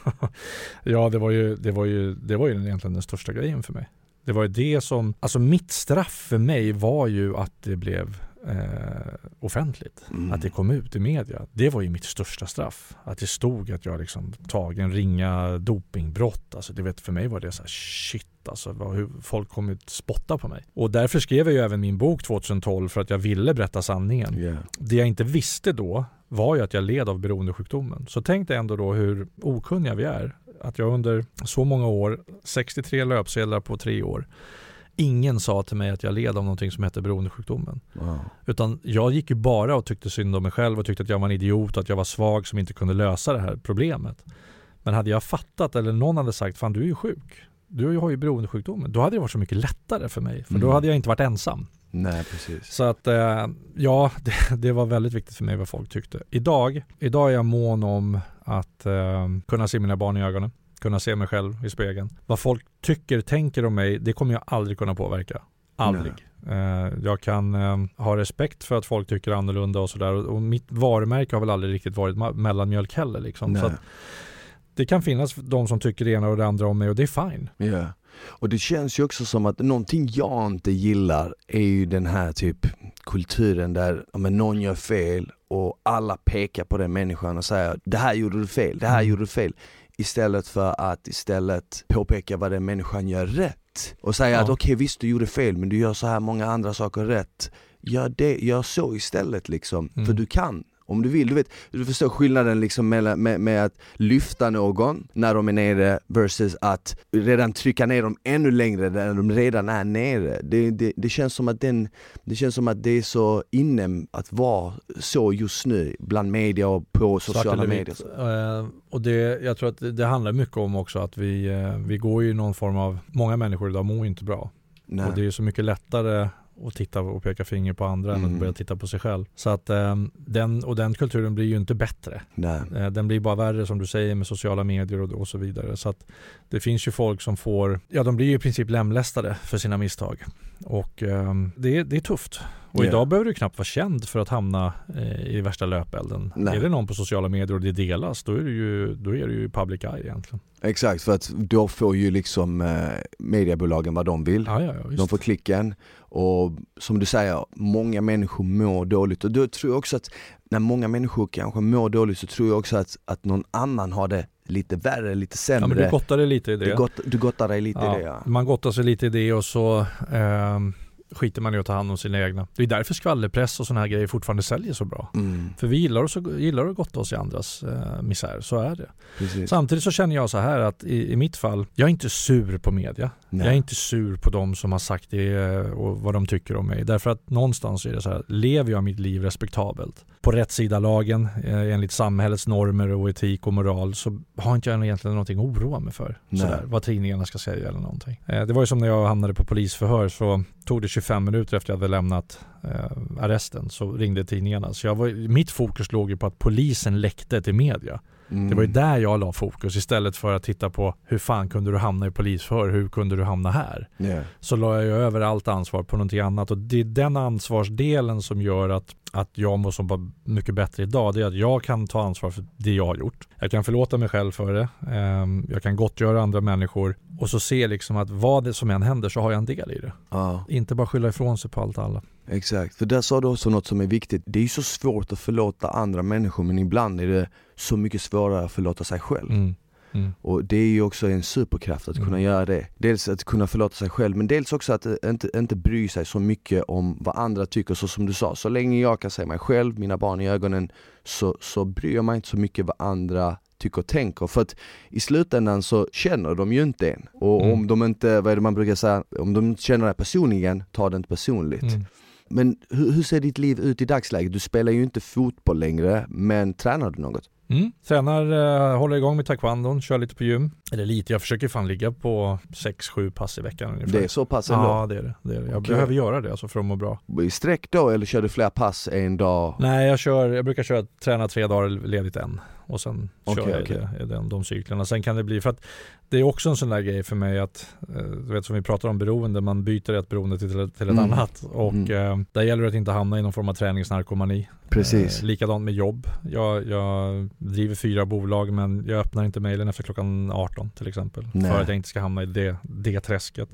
(laughs) ja, det var, ju, det, var ju, det var ju egentligen den största grejen för mig. Det var ju det som, alltså mitt straff för mig var ju att det blev eh, offentligt. Mm. Att det kom ut i media. Det var ju mitt största straff. Att det stod att jag liksom tagit ringa dopingbrott. Alltså det vet, för mig var det så här shit alltså. Hur folk kommer spotta på mig. Och därför skrev jag ju även min bok 2012 för att jag ville berätta sanningen. Yeah. Det jag inte visste då var ju att jag led av beroendesjukdomen. Så tänk dig ändå då hur okunniga vi är. Att jag under så många år, 63 löpsedlar på tre år, ingen sa till mig att jag led av någonting som heter beroendesjukdomen. Wow. Utan jag gick ju bara och tyckte synd om mig själv och tyckte att jag var en idiot och att jag var svag som inte kunde lösa det här problemet. Men hade jag fattat eller någon hade sagt, fan du är ju sjuk. Du har ju beroendesjukdomen. Då hade det varit så mycket lättare för mig. För mm. då hade jag inte varit ensam. Nej, precis. Så att eh, ja, (laughs) det, det, var väldigt viktigt för mig vad folk tyckte. Idag, idag är jag mån om att eh, kunna se mina barn i ögonen, kunna se mig själv i spegeln. Vad folk tycker, tänker om mig, det kommer jag aldrig kunna påverka. Aldrig. Nej. Jag kan ha respekt för att folk tycker annorlunda och sådär. Och mitt varumärke har väl aldrig riktigt varit mellanmjölk heller. Liksom. Så det kan finnas de som tycker det ena och det andra om mig och det är fine. Yeah. Och det känns ju också som att någonting jag inte gillar är ju den här typ kulturen där men någon gör fel och alla pekar på den människan och säger det här gjorde du fel, det här mm. gjorde du fel. Istället för att istället påpeka vad den människan gör rätt. Och säga ja. att okej okay, visst du gjorde fel men du gör så här många andra saker rätt. Gör, det, gör så istället liksom, mm. för du kan om du vill. Du vet, du förstår skillnaden liksom med, med, med, att lyfta någon när de är nere versus att redan trycka ner dem ännu längre när de redan är nere. Det, det, det, känns som att den, det känns som att det är så inne att vara så just nu bland media och på sociala medier. Uh, och det, jag tror att det, handlar mycket om också att vi, uh, vi går i någon form av, många människor idag mår inte bra. Nej. Och det är så mycket lättare och titta och peka finger på andra än Mm. att börja titta på sig själv. Så att eh, den, och den kulturen blir ju inte bättre. Nej. Eh, Den blir bara värre som du säger med sociala medier och, och så vidare. Så att det finns ju folk som får, ja de blir ju i princip lemlästade för sina misstag. Och eh, det, är, det är tufft. Och Ja. idag behöver du knappt vara känd för att hamna eh, i värsta löpelden. Nej. Är det någon på sociala medier och det delas, då är det ju, då är det ju public eye egentligen. Exakt, för att då får ju liksom eh, mediebolagen vad de vill. Ja, ja, ja. De får klicken och som du säger, många människor mår dåligt och då tror jag också att när många människor kanske mår dåligt så tror jag också att, att någon annan har det lite värre, lite ja, sämre. men du gottar dig lite i det. du, gott, du gottar dig lite i det ja. Man gottar sig lite i det och så ehm, skiter man i att ta hand om sina egna. Det är därför skvallerpress och sådana här grejer fortfarande säljer så bra. Mm, För vi gillar, oss, gillar att gotta oss i andras eh, misär, så är det. precis. Samtidigt så känner jag så här att i, i mitt fall, jag är inte sur på media. Nej. Jag är inte sur på de som har sagt det eh, och vad de tycker om mig. Därför att någonstans är det så här, lever jag mitt liv respektabelt? På rätt sida lagen, eh, enligt samhällets normer och etik och moral, så har inte jag egentligen någonting att oroa mig för. Nej. Sådär, vad tidningarna ska säga eller någonting. Eh, det var ju som när jag hamnade på polisförhör så tog det 25 minuter efter jag hade lämnat eh, arresten så ringde tidningarna. Så jag var, mitt fokus låg ju på att polisen läckte till media. Mm. Det var ju där jag la fokus istället för att titta på hur fan kunde du hamna i polisförhör, hur kunde du hamna här? Ja. Så la jag ju över allt ansvar på någonting annat och det är den ansvarsdelen som gör att, att jag mår så mycket bättre idag. Det är att jag kan ta ansvar för det jag har gjort. Jag kan förlåta mig själv för det. Ehm, Jag kan gottgöra andra människor och så se liksom att vad det som än händer så har jag en del i det. ja, Inte bara skylla ifrån sig på allt och alla. exakt. För där sa du också något som är viktigt. Det är ju så svårt att förlåta andra människor men ibland är det så mycket svårare att förlåta sig själv. Mm. Mm. Och det är ju också en superkraft att kunna Mm. göra det. Dels att kunna förlåta sig själv men dels också att eh, inte, inte bry sig så mycket om vad andra tycker. Så som du sa, så länge jag kan se mig själv, mina barn i ögonen så, så bryr jag mig inte så mycket vad andra tycker och tänker. För att i slutändan så känner de ju inte en. Och Mm. om de inte, vad är det man brukar säga, om de inte känner dig personligen, ta det inte personligt. Mm. Men hur, hur ser ditt liv ut i dagsläget? Du spelar ju inte fotboll längre, men tränar du något? Mm. Tränar, eh, håller igång med taekwondon, kör lite på gym. Eller lite, jag försöker fan ligga på 6-7 pass i veckan ungefär. Det är så pass ändå? Ja det är det. det, är det. Jag Okej. behöver göra det alltså för att må bra. I sträck då eller kör du flera pass en dag? Nej jag kör, jag brukar köra, träna tre dagar ledigt en. Och sen Okej, kör jag i den, de cyklerna. Sen kan det bli, för att det är också en sån där grej för mig att, eh, du vet som vi pratar om beroende, man byter ett beroende till, till ett Mm. annat. Och eh, där gäller det att inte hamna i någon form av träningsnarkomani. Precis. Eh, likadant med jobb. Jag, jag driver fyra bolag men jag öppnar inte mejlen efter klockan 18 till exempel. Nej. För att jag inte ska hamna i det, det träsket.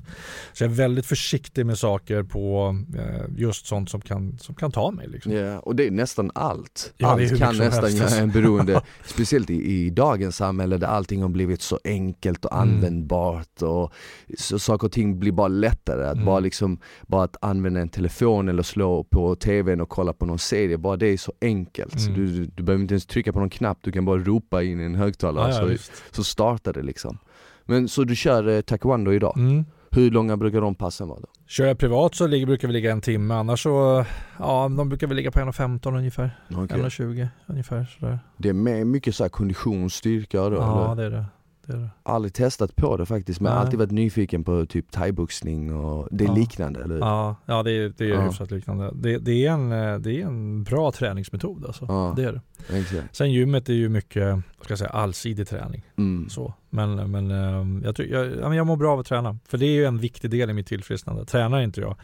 Så jag är väldigt försiktig med saker på eh, just sånt som kan, som kan ta mig. Liksom. Ja, och det är nästan allt. Ja, allt kan nästan göra en beroende. (laughs) Speciellt i, i dagens samhälle där allting har blivit så enkelt och Mm. användbart och så, saker och ting blir bara lättare. Att Mm. bara liksom, bara att använda en telefon eller slå på tvn och kolla på någon serie, bara det är så enkelt. Så Mm. du, du, behöver inte ens trycka på någon knapp, du kan bara ropa in i en högtalare Ja, ja, så, så startar det liksom. Men så du kör eh, taekwondo idag? Mm. Hur långa brukar de passen vara då? Kör jag privat så ligger, brukar vi ligga en timme, annars så, ja de brukar väl ligga på 1.15 ungefär. Okej. 1.20 ungefär sådär. Det är med mycket så här kondition, styrka då? Ja eller? det är det. Det. Aldrig testat på det faktiskt, men jag Nej. alltid varit nyfiken på typ thaiboxning och det är Ja. liknande eller? Ja, ja det är, det är Ja. hyfsat liknande. Det, det, är en, eh, det är en bra träningsmetod alltså. Ja. Det är det. Exakt. Sen gymmet är ju mycket, ska jag säga, allsidig träning. Mm. Så. Men, men ehm, jag, jag, ja, men jag mår bra av att träna. För det är ju en viktig del i mitt tillfrisknande. Tränar inte jag,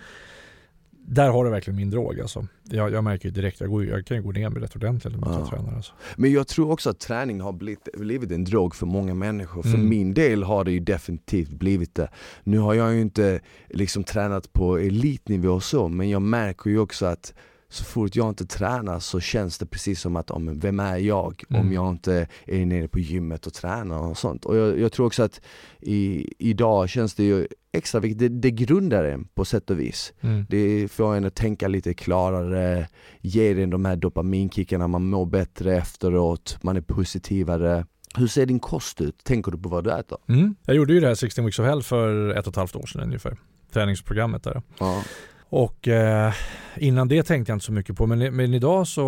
där har du verkligen min drog alltså. Jag, jag märker direkt, jag, går, jag kan ju gå ner mig rätt ordentligt om jag Ja. tränar alltså. Men jag tror också att träning har blivit, blivit en drog för många människor. För Mm. min del har det ju definitivt blivit det. Nu har jag ju inte liksom tränat på elitnivå och så, men jag märker ju också att så fort jag inte tränar så känns det precis som att, om, vem är jag om Mm. jag inte är nere på gymmet och tränar och sånt. Och jag, jag tror också att i, idag känns det ju extra viktigt, det, det grundar en på sätt och vis. Mm. Det får en att tänka lite klarare, ger en de här dopaminkickarna, man mår bättre efteråt, man är positivare. Hur ser din kost ut? Tänker du på vad du äter? Mm. Jag gjorde ju det här 16 Weeks of Hell för ett och ett halvt år sedan ungefär. Träningsprogrammet där. Ja. Och eh, innan det tänkte jag inte så mycket på. Men, men idag så,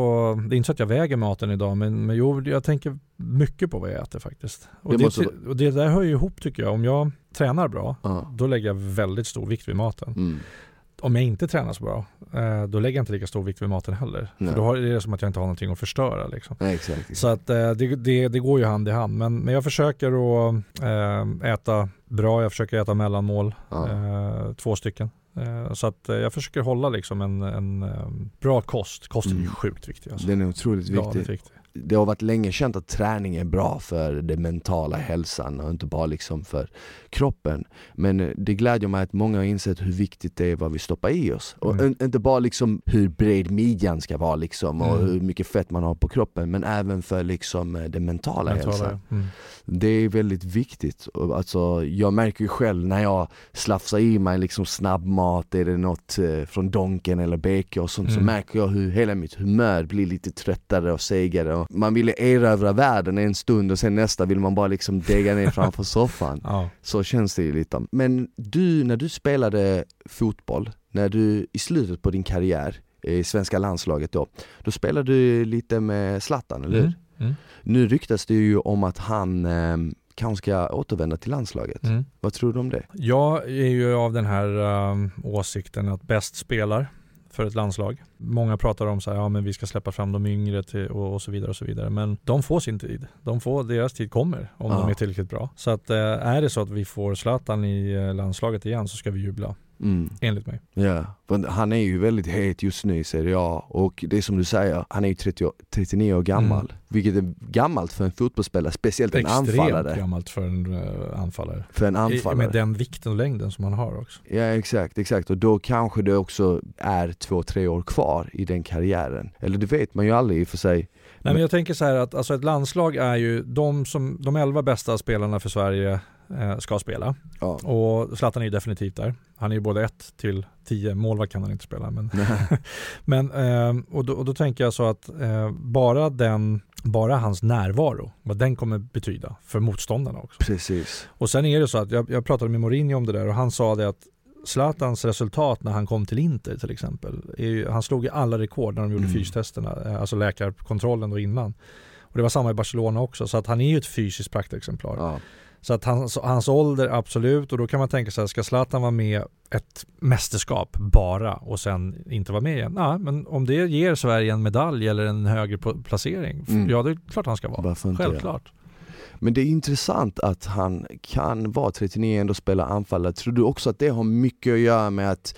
det är inte så att jag väger maten idag. Men, men jo, jag tänker mycket på vad jag äter faktiskt. Och Det det, måste och det där hör ju ihop tycker jag. Om jag tränar bra, Ja. då lägger jag väldigt stor vikt vid maten. Mm. om jag inte tränar så bra, eh, då lägger jag inte lika stor vikt vid maten heller. Nej. För då är det som att jag inte har någonting att förstöra. Liksom. Nej, exakt. Så att eh, det, det, det går ju hand i hand. Men, men jag försöker att eh, äta bra, jag försöker äta mellanmål, eh, två stycken. Eh, Så att eh, jag försöker hålla liksom en, en eh, bra kost. Kosten är Mm. sjukt viktig. Alltså. Den är otroligt viktig. viktig. Det har varit länge känt att träning är bra för den mentala hälsan och inte bara liksom för kroppen. Men det glädjer mig att många har insett hur viktigt det är vad vi stoppar i oss. Och Mm. in- inte bara liksom hur bred midjan ska vara liksom och Mm. hur mycket fett man har på kroppen men även för liksom eh, den mentala, hälsan. Mentala, mm. Det är väldigt viktigt. Alltså, jag märker ju själv när jag slafsar i mig liksom snabbmat, är det något eh, från Donken eller BK och sånt så Mm. märker jag hur hela mitt humör blir lite tröttare och segare. Man vill erövra världen en stund och sen nästa vill man bara liksom dega ner (laughs) framför soffan. Ja. Så känns det ju lite. Men du, när du spelade fotboll, när du i slutet på din karriär i svenska landslaget då, då spelade du lite med Zlatan, eller hur? Mm. Mm. Nu ryktas det ju om att han eh, kanske ska återvända till landslaget. Mm. Vad tror du om det? Jag är ju av den här um, åsikten att bäst spelar för ett landslag. Många pratar om så här, ja men vi ska släppa fram de yngre till, och, och så vidare och så vidare. Men de får sin tid. De får, deras tid kommer om Ja. de är tillräckligt bra. Så att eh, är det så att vi får Zlatan i eh, landslaget igen så ska vi jubla. Mm. Enligt mig. Ja, han är ju väldigt het just nu i Serie A och det är som du säger, han är ju 30, år- 39 år gammal. Mm. Vilket är gammalt för en fotbollsspelare, speciellt en Extremt anfallare. gammalt för en uh, anfallare. För en I, anfallare. med den vikten och längden som han har också. Ja exakt, exakt och då kanske det också är två, tre år kvar i den karriären. Eller det vet man ju aldrig i och för sig. Nej, men jag tänker så här att alltså ett landslag är ju de, som, de elva bästa spelarna för Sverige ska spela. Ja. Och Zlatan är ju definitivt där. Han är ju både 1 till 10, målvakt kan han inte spela. Men, (laughs) men, eh, och, då, och då tänker jag så att eh, bara, den, bara hans närvaro, vad den kommer betyda för motståndarna också. Precis. Och sen är det så att jag, jag pratade med Mourinho om det där och han sa det att Zlatans resultat när han kom till Inter till exempel, ju, han slog ju alla rekord när de gjorde Mm. fystesterna, eh, alltså läkarkontrollen då innan. Och det var samma i Barcelona också, så att han är ju ett fysiskt praktexemplar. Ja. Så att hans, hans ålder, absolut, och då kan man tänka sig, ska Zlatan vara med ett mästerskap bara och sen inte vara med igen? Ja, men om det ger Sverige en medalj eller en högre placering, Mm. ja det är klart han ska vara. Självklart. Men det är intressant att han kan vara 39 och ändå spela anfallare. Tror du också att det har mycket att göra med att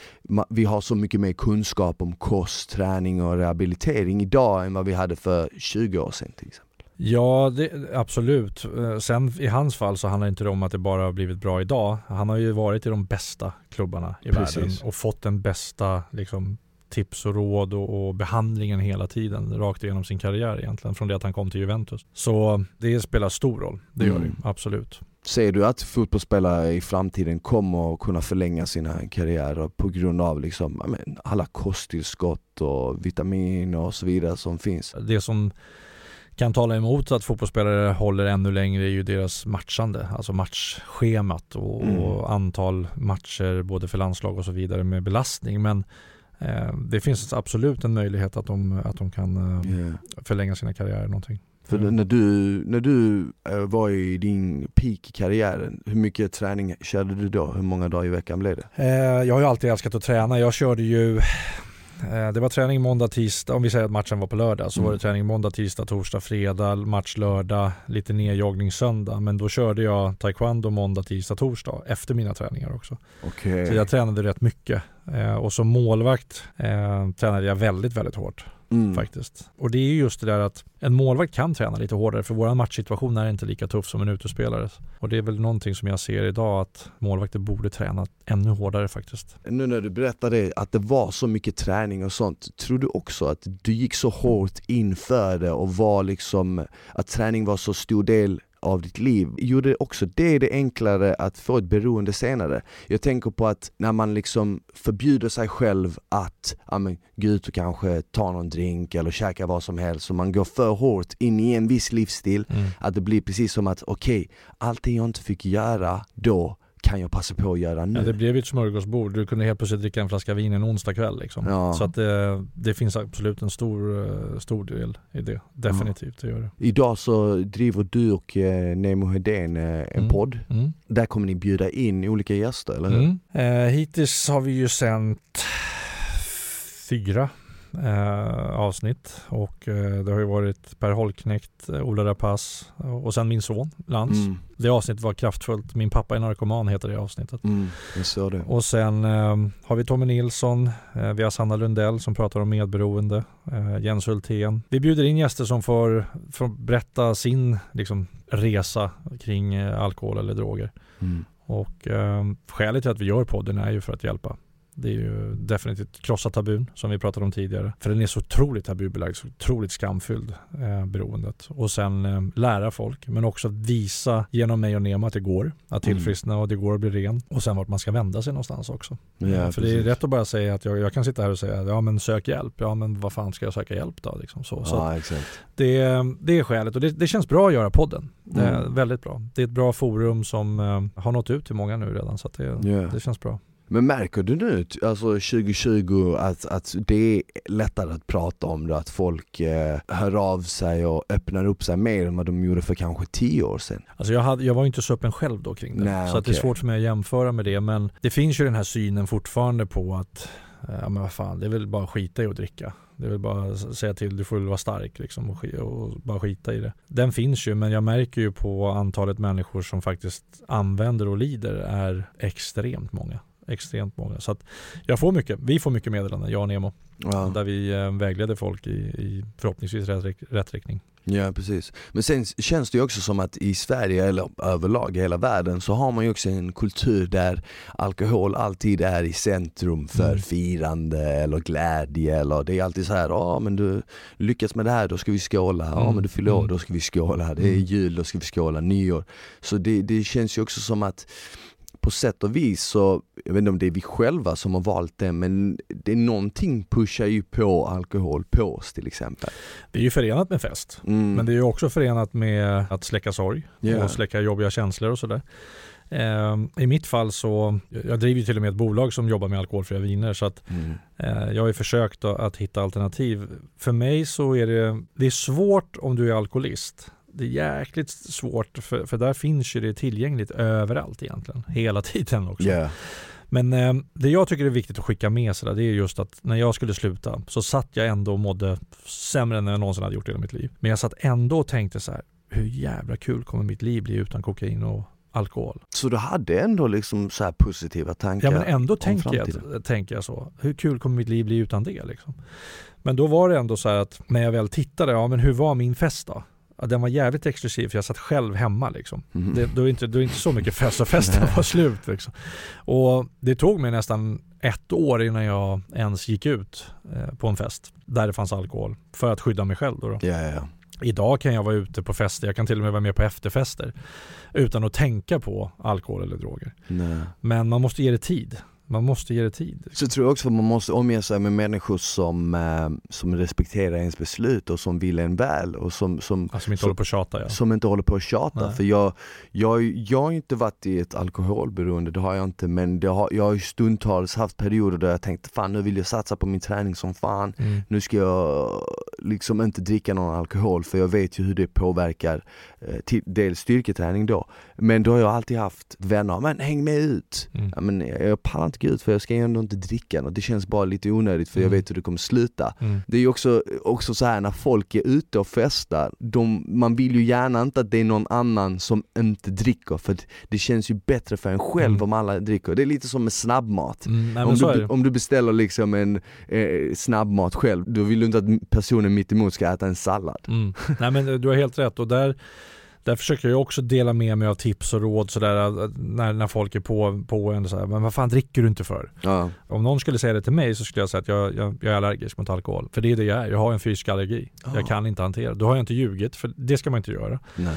vi har så mycket mer kunskap om kost, träning och rehabilitering idag än vad vi hade för 20 år sedan till exempel? Ja, det, absolut. Eh, Sen i hans fall så handlar det inte om att det bara har blivit bra idag. Han har ju varit i de bästa klubbarna i Precis. världen och fått den bästa liksom, tips och råd och, och behandlingen hela tiden, rakt igenom sin karriär egentligen, från det att han kom till Juventus. Så det spelar stor roll, det gör Mm. det absolut. Ser du att fotbollsspelare i framtiden kommer att kunna förlänga sina karriärer på grund av liksom, alla kosttillskott och vitaminer och så vidare som finns? Det som kan tala emot att fotbollsspelare håller ännu längre är ju deras matchande, alltså matchschemat och, Mm. och antal matcher både för landslag och så vidare med belastning. Men eh, det finns absolut en möjlighet att de, att de kan eh, Yeah. förlänga sina karriärer någonting. För när du, när du eh, var i din peak i karriären, hur mycket träning körde du då? Hur många dagar i veckan blev det? Eh, jag har ju alltid älskat att träna. Jag körde ju det var träning måndag, tisdag, om vi säger att matchen var på lördag så Mm. var det träning måndag, tisdag, torsdag, fredag, match lördag, lite nedjoggning söndag. Men då körde jag taekwondo måndag, tisdag, torsdag efter mina träningar också. Okej. Så jag tränade rätt mycket. Eh, och som målvakt eh, tränade jag väldigt, väldigt hårt Mm. faktiskt. Och det är ju just det där att en målvakt kan träna lite hårdare för vår matchsituation är inte lika tuff som en utespelare. Och det är väl någonting som jag ser idag att målvakter borde träna ännu hårdare faktiskt. Nu när du berättade att det var så mycket träning och sånt, tror du också att du gick så hårt inför det och var liksom, att träning var så stor del av ditt liv, gjorde också det det enklare att få ett beroende senare? Jag tänker på att när man liksom förbjuder sig själv att ja, men, gå ut och kanske ta någon drink eller käka vad som helst och man går för hårt in i en viss livsstil, att det blir precis som att okej, allt det jag inte fick göra då kan jag passa på att göra nu? Ja, det blev ju ett smörgåsbord. Du kunde helt plötsligt dricka en flaska vin en onsdag kväll liksom. Ja. Så att det, det finns absolut en stor, eh, stor del i det. Definitivt, det gör det. Idag så driver du och eh, Nemo Hedén eh, en Mm. podd. Mm. Där kommer ni bjuda in olika gäster, eller hur? Mm. Eh, hittills har vi ju sänt fyra eh, avsnitt och eh, det har ju varit Per Holknekt, eh, Ola Rapace och sen min son Lans. Mm. Det avsnittet var kraftfullt. Min pappa är narkoman heter det avsnittet. Mm. Det. Och sen eh, har vi Tommy Nilsson, eh, vi har Sanna Lundell som pratar om medberoende, eh, Jens Hultén. Vi bjuder in gäster som får, får berätta sin liksom, resa kring alkohol eller droger. Mm. Och eh, skälet till att vi gör podden är ju för att hjälpa. Det är ju definitivt krossa tabun som vi pratade om tidigare. För den är så otroligt tabubelagd, så otroligt skamfylld eh, beroendet. Och sen eh, lära folk, men också visa genom mig och Nemo att det går att Mm. tillfriskna och det går att bli ren. Och sen vart man ska vända sig någonstans också. Ja, Eh, för det är precis. rätt att bara säga att jag, jag kan sitta här och säga ja men sök hjälp. Ja men vad fan ska jag söka hjälp då? Liksom så. så Ja, exakt. det, det är skälet och det, det känns bra att göra podden. Det är Mm. väldigt bra. Det är ett bra forum som eh, har nått ut till många nu redan så det, Ja. det känns bra. Men märker du nu, alltså 2020, att, att det är lättare att prata om det, att folk eh, hör av sig och öppnar upp sig mer än vad de gjorde för kanske tio år sedan? Alltså jag, hade, jag var inte så öppen själv då kring det. Nej, så att det är svårt för mig att jämföra med det. Men det finns ju den här synen fortfarande på att eh, Ja men vad fan, det är väl bara att skita i att dricka. Det är väl bara att säga till, du får väl vara stark liksom och, och bara skita i det. Den finns ju men jag märker ju på antalet människor som faktiskt använder och lider är extremt många. Extremt många. Så jag får mycket, vi får mycket meddelanden, jag och Nemo. Ja, Där vi eh, vägleder folk i, i förhoppningsvis rätt, rätt riktning. ja precis. Men sen känns det ju också som att i Sverige, eller överlag i hela världen, så har man ju också en kultur där alkohol alltid är i centrum för Mm. firande eller glädje eller det är alltid så här, ja men du lyckas med det här, då ska vi skåla, ja Mm. men du fyller år, Mm. då ska vi skåla, det är Mm. jul, då ska vi skåla, nyår. Så det, det känns ju också som att på sätt och vis så, jag vet inte om det är vi själva som har valt det, men det är någonting pushar ju på alkohol på oss till exempel. Det är ju förenat med fest. Mm. Men det är ju också förenat med att släcka sorg Ja. och släcka jobbiga känslor och sådär. Ehm, I mitt fall så, jag driver ju till och med ett bolag som jobbar med alkoholfria viner så att Mm. eh, jag har ju försökt att hitta alternativ. För mig så är det, det är svårt om du är alkoholist. Det är jäkligt svårt för, för där finns ju det tillgängligt överallt egentligen. Hela (laughs) tiden också. Ja. Men eh, det jag tycker är viktigt att skicka med sig där, det är just att när jag skulle sluta så satt jag ändå och mådde sämre än jag någonsin hade gjort i hela mitt liv. Men jag satt ändå och tänkte så här, hur jävla kul kommer mitt liv bli utan kokain och alkohol? Så du hade ändå liksom så här positiva tankar? Ja men ändå tänker jag, tänker jag så. Hur kul kommer mitt liv bli utan det liksom? Men då var det ändå så här att när jag väl tittade, ja men hur var min fest då? Ja, den var jävligt exklusiv för jag satt själv hemma liksom. Mhm. Det, då, är inte, då är inte så mycket fest och (laughs) festen var slut. Liksom. Och det tog mig nästan ett år innan jag ens gick ut eh, på en fest där det fanns alkohol för att skydda mig själv. Då, då. Ja, ja. Idag kan jag vara ute på fester, jag kan till och med vara med på efterfester utan att tänka på alkohol eller droger. Nej. Men man måste ge det tid. Man måste ge det tid. Så tror jag också att man måste omge sig med människor som, eh, som respekterar ens beslut och som vill en väl och som, som, Alltså som inte Så- håller på att tjata. Ja. som inte håller på att tjata. Nej. För jag, jag, jag har inte varit i ett alkoholberoende, det har jag inte. Men det har, jag har ju stundtals haft perioder där jag tänkt fan nu vill jag satsa på min träning som fan. Mm. Nu ska jag liksom inte dricka någon alkohol för jag vet ju hur det påverkar eh, till, dels styrketräning då. Men då har jag alltid haft vänner, men häng med ut. Mm. Ja, men jag, jag pallar inte gå ut för jag ska ju ändå inte dricka något. Det känns bara lite onödigt för jag Mm. vet hur det kommer sluta. Mm. Det är ju också, också så här när folk är ute och festar, de, man vill ju gärna inte att det är någon annan som inte dricker för det, känns ju bättre för en själv Mm. om alla dricker. Det är lite som med snabbmat. Mm. Nej, Om du, om du beställer liksom en eh, snabbmat själv, då vill du inte att personen mitt emot ska äta en sallad. Mm. Nej men du har helt rätt och där, där försöker jag också dela med mig av tips och råd sådär när, när folk är på, på en så här, men vad fan dricker du inte för? Ja. Om någon skulle säga det till mig så skulle jag säga att jag, jag, jag är allergisk mot alkohol. För det är det jag är, jag har en fysisk allergi. Ja. Jag kan inte hantera det. Då har jag inte ljugit, för det ska man inte göra. Nej.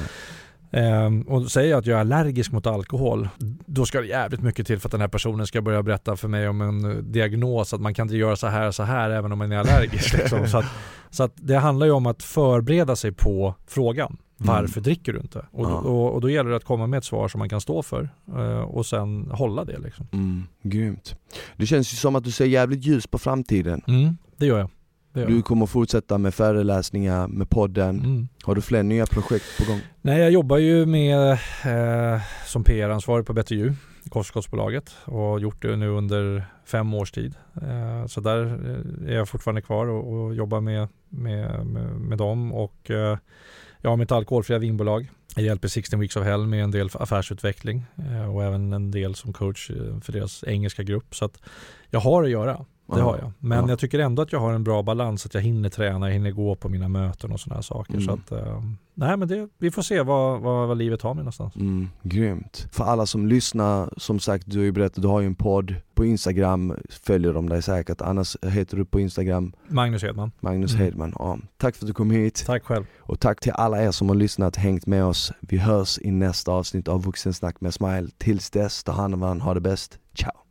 Ehm, och säger jag att jag är allergisk mot alkohol, då ska det jävligt mycket till för att den här personen ska börja berätta för mig om en eh, diagnos, att man kan inte göra så här och så här även om man är allergisk. Liksom. (laughs) Så, att, så att det handlar ju om att förbereda sig på frågan. Varför mm. dricker du inte? Och, Ja. och, och då gäller det att komma med ett svar som man kan stå för eh, och sen hålla det liksom. Mm, grymt. Det känns ju som att du ser jävligt ljus på framtiden. Mm, det gör jag. Du kommer fortsätta med föreläsningar, med podden. Mm. Har du fler nya projekt på gång? Nej, jag jobbar ju med eh, som PR-ansvarig på Better You, kostskottsbolaget och har gjort det nu under fem års tid. Eh, så där eh, är jag fortfarande kvar och, och jobbar med, med, med, med dem och eh, jag har mitt alkoholfria vinbolag. Jag hjälper 16 Weeks of Hell med en del affärsutveckling eh, och även en del som coach eh, för deras engelska grupp. Så att jag har att göra. Det har jag. Men Ja. jag tycker ändå att jag har en bra balans, att jag hinner träna, jag hinner gå på mina möten och sådana här saker. Mm. Så att, eh, nej men det, vi får se vad, vad, vad livet har mig någonstans. Mm, grymt. För alla som lyssnar, som sagt du har ju berättat, du har ju en podd på Instagram, följer de dig säkert. Annars heter du på Instagram Magnus Hedman. Magnus Mm. Hedman. Ja. Tack för att du kom hit. Tack själv. Och tack till alla er som har lyssnat, hängt med oss. Vi hörs i nästa avsnitt av Vuxensnack med Smile. Tills dess, ta hand om varandra, ha det bäst. Ciao!